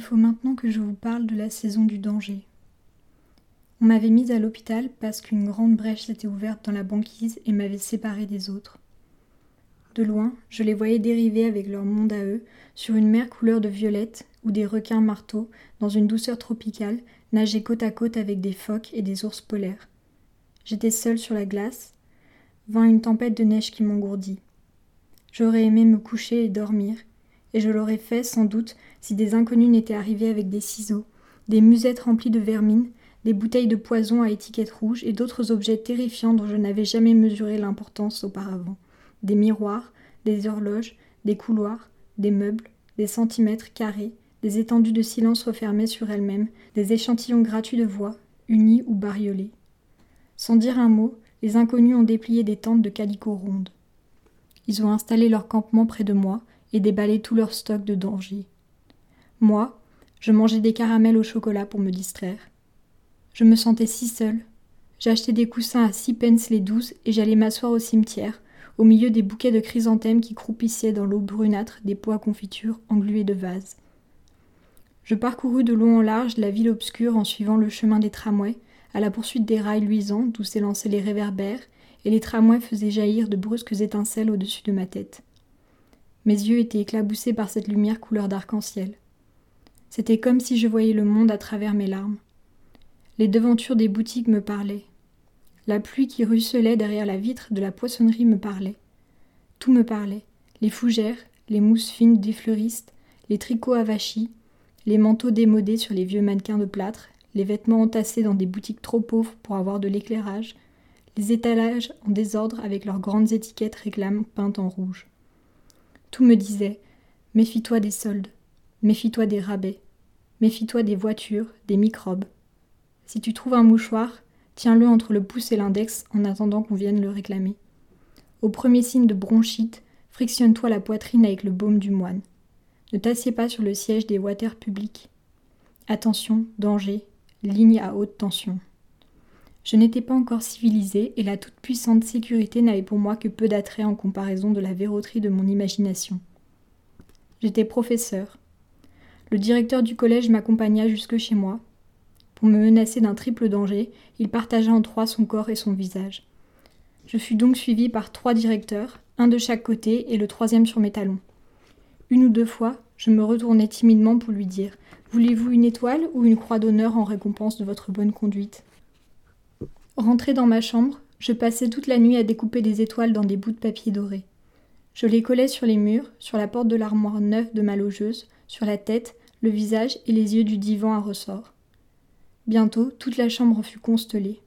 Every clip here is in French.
Il faut maintenant que je vous parle de la saison du danger. On m'avait mise à l'hôpital parce qu'une grande brèche s'était ouverte dans la banquise et m'avait séparée des autres. De loin, je les voyais dériver avec leur monde à eux, sur une mer couleur de violette, où des requins marteaux, dans une douceur tropicale, nageaient côte à côte avec des phoques et des ours polaires. J'étais seule sur la glace, vint une tempête de neige qui m'engourdit. J'aurais aimé me coucher et dormir, et je l'aurais fait sans doute si des inconnus n'étaient arrivés avec des ciseaux, des musettes remplies de vermine, des bouteilles de poison à étiquette rouge et d'autres objets terrifiants dont je n'avais jamais mesuré l'importance auparavant. Des miroirs, des horloges, des couloirs, des meubles, des centimètres carrés, des étendues de silence refermées sur elles-mêmes, des échantillons gratuits de voix, unis ou bariolés. Sans dire un mot, les inconnus ont déplié des tentes de calicot rondes. Ils ont installé leur campement près de moi et déballé tout leur stock de danger. Moi, je mangeais des caramels au chocolat pour me distraire. Je me sentais si seule. J'achetais des coussins à six pence les douze et j'allais m'asseoir au cimetière, au milieu des bouquets de chrysanthèmes qui croupissaient dans l'eau brunâtre des pots à confiture englués de vases. Je parcourus de long en large la ville obscure en suivant le chemin des tramways, à la poursuite des rails luisants d'où s'élançaient les réverbères, et les tramways faisaient jaillir de brusques étincelles au-dessus de ma tête. Mes yeux étaient éclaboussés par cette lumière couleur d'arc-en-ciel. C'était comme si je voyais le monde à travers mes larmes. Les devantures des boutiques me parlaient. La pluie qui ruisselait derrière la vitre de la poissonnerie me parlait. Tout me parlait. Les fougères, les mousses fines des fleuristes, les tricots avachis, les manteaux démodés sur les vieux mannequins de plâtre, les vêtements entassés dans des boutiques trop pauvres pour avoir de l'éclairage, les étalages en désordre avec leurs grandes étiquettes réclames peintes en rouge. Tout me disait Méfie-toi des soldes, méfie-toi des rabais, méfie-toi des voitures, des microbes, si tu trouves un mouchoir, tiens-le entre le pouce et l'index en attendant qu'on vienne le réclamer. Au premier signe de bronchite, frictionne-toi la poitrine avec le baume du moine. Ne t'assieds pas sur le siège des water publics. Attention, danger, ligne à haute tension. Je n'étais pas encore civilisée et la toute-puissante sécurité n'avait pour moi que peu d'attrait en comparaison de la verroterie de mon imagination. J'étais professeur. Le directeur du collège m'accompagna jusque chez moi, pour me menacer d'un triple danger, il partagea en trois son corps et son visage. Je fus donc suivi par trois directeurs, un de chaque côté et le troisième sur mes talons. Une ou deux fois, je me retournai timidement pour lui dire Voulez-vous une étoile ou une croix d'honneur en récompense de votre bonne conduite? Rentré dans ma chambre, je passai toute la nuit à découper des étoiles dans des bouts de papier doré. Je les collais sur les murs, sur la porte de l'armoire neuve de ma logeuse, sur la tête, le visage et les yeux du divan à ressort. Bientôt, toute la chambre fut constellée.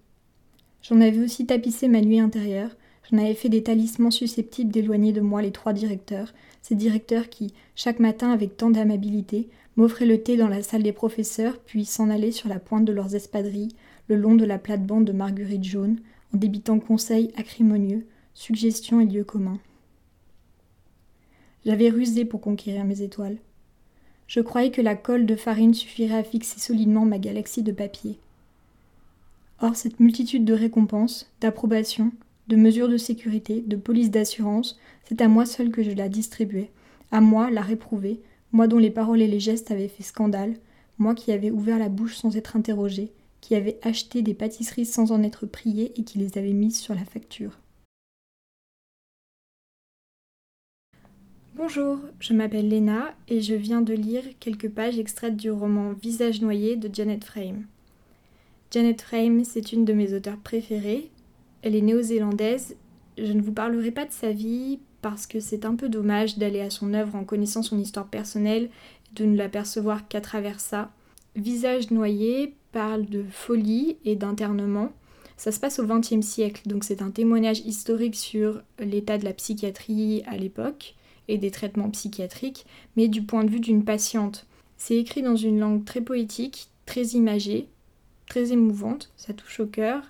J'en avais aussi tapissé ma nuit intérieure, j'en avais fait des talismans susceptibles d'éloigner de moi les trois directeurs, ces directeurs qui, chaque matin avec tant d'amabilité, m'offraient le thé dans la salle des professeurs, puis s'en allaient sur la pointe de leurs espadrilles, le long de la plate-bande de marguerite jaune, en débitant conseils acrimonieux, suggestions et lieux communs. J'avais rusé pour conquérir mes étoiles. Je croyais que la colle de farine suffirait à fixer solidement ma galaxie de papier. Or, cette multitude de récompenses, d'approbations, de mesures de sécurité, de polices d'assurance, c'est à moi seul que je la distribuais, à moi la réprouvée, moi dont les paroles et les gestes avaient fait scandale, moi qui avais ouvert la bouche sans être interrogé, qui avais acheté des pâtisseries sans en être prié et qui les avait mises sur la facture. Bonjour, je m'appelle Léna et je viens de lire quelques pages extraites du roman Visage noyé de Janet Frame. Janet Frame, c'est une de mes auteurs préférées. Elle est néo-zélandaise. Je ne vous parlerai pas de sa vie parce que c'est un peu dommage d'aller à son œuvre en connaissant son histoire personnelle et de ne l'apercevoir qu'à travers ça. Visage noyé parle de folie et d'internement. Ça se passe au XXe siècle, donc c'est un témoignage historique sur l'état de la psychiatrie à l'époque et des traitements psychiatriques, mais du point de vue d'une patiente. C'est écrit dans une langue très poétique, très imagée, très émouvante, ça touche au cœur,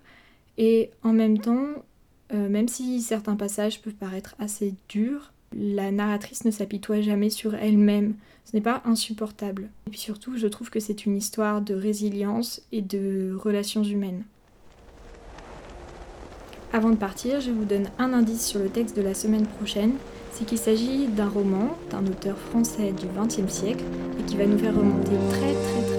et en même temps, euh, même si certains passages peuvent paraître assez durs, la narratrice ne s'apitoie jamais sur elle-même. Ce n'est pas insupportable. Et puis surtout, je trouve que c'est une histoire de résilience et de relations humaines. Avant de partir, je vous donne un indice sur le texte de la semaine prochaine c'est qu'il s'agit d'un roman d'un auteur français du XXe siècle et qui va nous faire remonter très